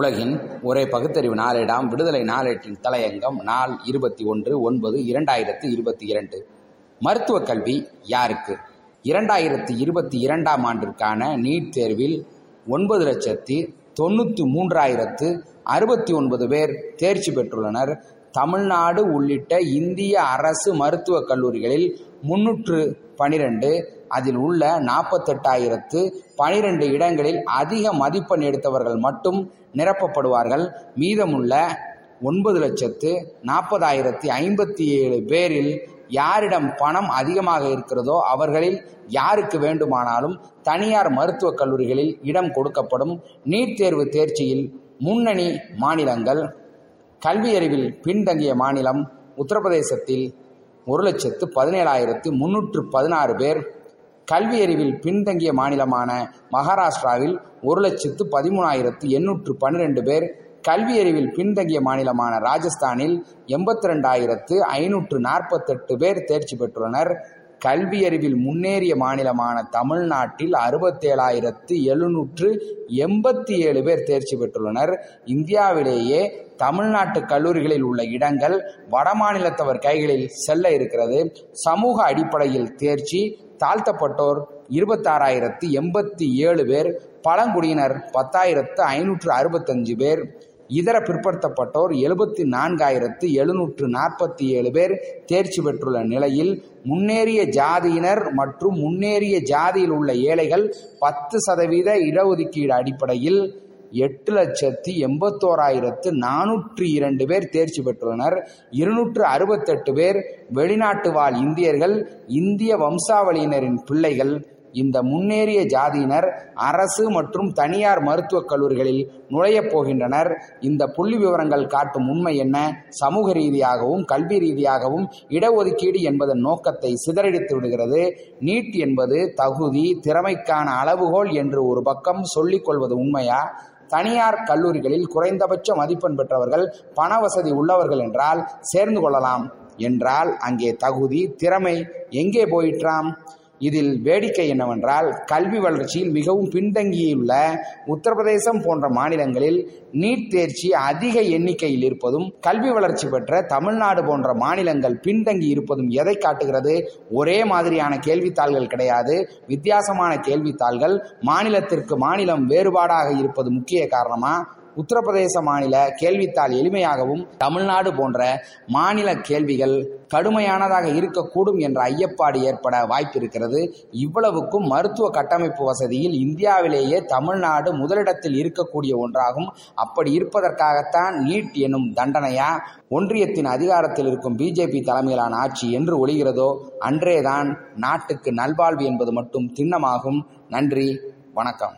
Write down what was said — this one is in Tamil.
உலகின் ஒரே பகுத்தறிவு நாளேடாம். விடுதலை நாளேட்டின் தலையங்கம் நாள் இருபத்தி ஒன்று ஒன்பது இரண்டாயிரத்து இருபத்தி இரண்டு. மருத்துவ கல்வி யாருக்கு? இரண்டாயிரத்தி இருபத்தி இரண்டாம் ஆண்டிற்கான நீட் தேர்வில் ஒன்பது லட்சத்தி தொண்ணூற்றி மூன்றாயிரத்து அறுபத்தி ஒன்பது பேர் தேர்ச்சி பெற்றுள்ளனர். தமிழ்நாடு உள்ளிட்ட இந்திய அரசு மருத்துவக் கல்லூரிகளில் முன்னூற்று பனிரெண்டு அதில் உள்ள நாற்பத்தெட்டாயிரத்து பனிரெண்டு இடங்களில் அதிக மதிப்பெண் எடுத்தவர்கள் மட்டும் நிரப்பப்படுவார்கள். மீதமுள்ள ஒன்பது லட்சத்து நாற்பதாயிரத்தி ஐம்பத்தி ஏழு பேரில் யாரிடம் பணம் அதிகமாக இருக்கிறதோ அவர்களில் யாருக்கு வேண்டுமானாலும் தனியார் மருத்துவக் கல்லூரிகளில் இடம் கொடுக்கப்படும் நீட் தேர்வு தேர்ச்சியில் முன்னணி மாநிலங்கள் கல்வியறிவில் பின்தங்கிய மாநிலம் உத்தரப்பிரதேசத்தில் ஒரு லட்சத்து பதினேழாயிரத்து முன்னூற்று பதினாறு பேர் கல்வியறிவில் பின்தங்கிய மாநிலமான மகாராஷ்டிராவில் ஒரு லட்சத்து பதிமூணாயிரத்து எண்ணூற்று பன்னிரெண்டு பேர் கல்வியறிவில் பின்தங்கிய மாநிலமான ராஜஸ்தானில் எண்பத்தி ரெண்டாயிரத்து ஐநூற்று நாற்பத்தெட்டு பேர் தேர்ச்சி பெற்றுள்ளனர். கல்வியறிவில் முன்னேறிய மாநிலமான தமிழ்நாட்டில் அறுபத்தேழாயிரத்து எழுநூற்று எண்பத்தி ஏழு பேர் தேர்ச்சி பெற்றுள்ளனர். இந்தியாவிலேயே தமிழ்நாட்டு கல்லூரிகளில் உள்ள இடங்கள் வடமாநிலத்தவர் கைகளில் செல்ல இருக்கிறது. சமூக அடிப்படையில் தேர்ச்சி தாழ்த்தப்பட்டோர் இருபத்தாறாயிரத்து எண்பத்தி ஏழு பேர் பழங்குடியினர் பத்தாயிரத்து ஐநூற்று அறுபத்தஞ்சு பேர். இதர பிற்படுத்தப்பட்டோர் எழுபத்தி நான்காயிரத்து எழுநூற்று நாற்பத்தி ஏழு பேர் தேர்ச்சி பெற்றுள்ள நிலையில் முன்னேறிய ஜாதியினர் மற்றும் முன்னேறிய ஜாதியில் உள்ள ஏழைகள் பத்து சதவீத இடஒதுக்கீடு அடிப்படையில் எட்டு லட்சத்தி எண்பத்தோராயிரத்து நானூற்றி இரண்டு பேர் தேர்ச்சி பெற்றுள்ளனர். இருநூற்று அறுபத்தெட்டு பேர் வெளிநாட்டு வாழ் இந்தியர்கள் இந்திய வம்சாவளியினரின் பிள்ளைகள் இந்த முன்னேறிய ஜாதியினர் அரசு மற்றும் தனியார் மருத்துவக் கல்லூரிகளில் நுழையப் போகின்றனர். இந்த புள்ளி விவரங்கள் காட்டும் உண்மை என்ன? சமூக ரீதியாகவும் கல்வி ரீதியாகவும் இடஒதுக்கீடு என்பதன் நோக்கத்தை சிதறடித்து விடுகிறது. நீட் என்பது தகுதி திறமைக்கான அளவுகோல் என்று ஒரு பக்கம் சொல்லிக் கொள்வது உண்மையா? தனியார் கல்லூரிகளில் குறைந்தபட்ச மதிப்பெண் பெற்றவர்கள் பண வசதி உள்ளவர்கள் என்றால் சேர்ந்து கொள்ளலாம். என்றால் அங்கே தகுதி திறமை எங்கே போயிற்றாம்? இதில் வேடிக்கை என்னவென்றால் கல்வி வளர்ச்சியில் மிகவும் பின்தங்கியுள்ள உத்தரப்பிரதேசம் போன்ற மாநிலங்களில் நீட் தேர்ச்சி அதிக எண்ணிக்கையில் இருப்பதும் கல்வி வளர்ச்சி பெற்ற தமிழ்நாடு போன்ற மாநிலங்கள் பின்தங்கி இருப்பதும் எதை காட்டுகிறது? ஒரே மாதிரியான கேள்வித்தாள்கள் கிடையாது. வித்தியாசமான கேள்வித்தாள்கள் மாநிலத்திற்கு மாநிலம் வேறுபாடாக இருப்பது முக்கிய காரணமா? உத்தரப்பிரதேச மாநில கேள்வித்தாள் எளிமையாகவும் தமிழ்நாடு போன்ற மாநில கேள்விகள் கடுமையானதாக இருக்கக்கூடும் என்ற ஐயப்பாடு ஏற்பட வாய்ப்பிருக்கிறது. இவ்வளவுக்கும் மருத்துவ கட்டமைப்பு வசதியில் இந்தியாவிலேயே தமிழ்நாடு முதலிடத்தில் இருக்கக்கூடிய ஒன்றாகும். அப்படி இருப்பதற்காகத்தான் நீட் எனும் தண்டனையா ஒன்றியத்தின் அதிகாரத்தில் இருக்கும் பிஜேபி தலைமையிலான ஆட்சி என்று ஒழிகிறதோ அன்றேதான் நாட்டுக்கு நல்வாழ்வு என்பது மட்டும் திண்ணமாகும். நன்றி வணக்கம்.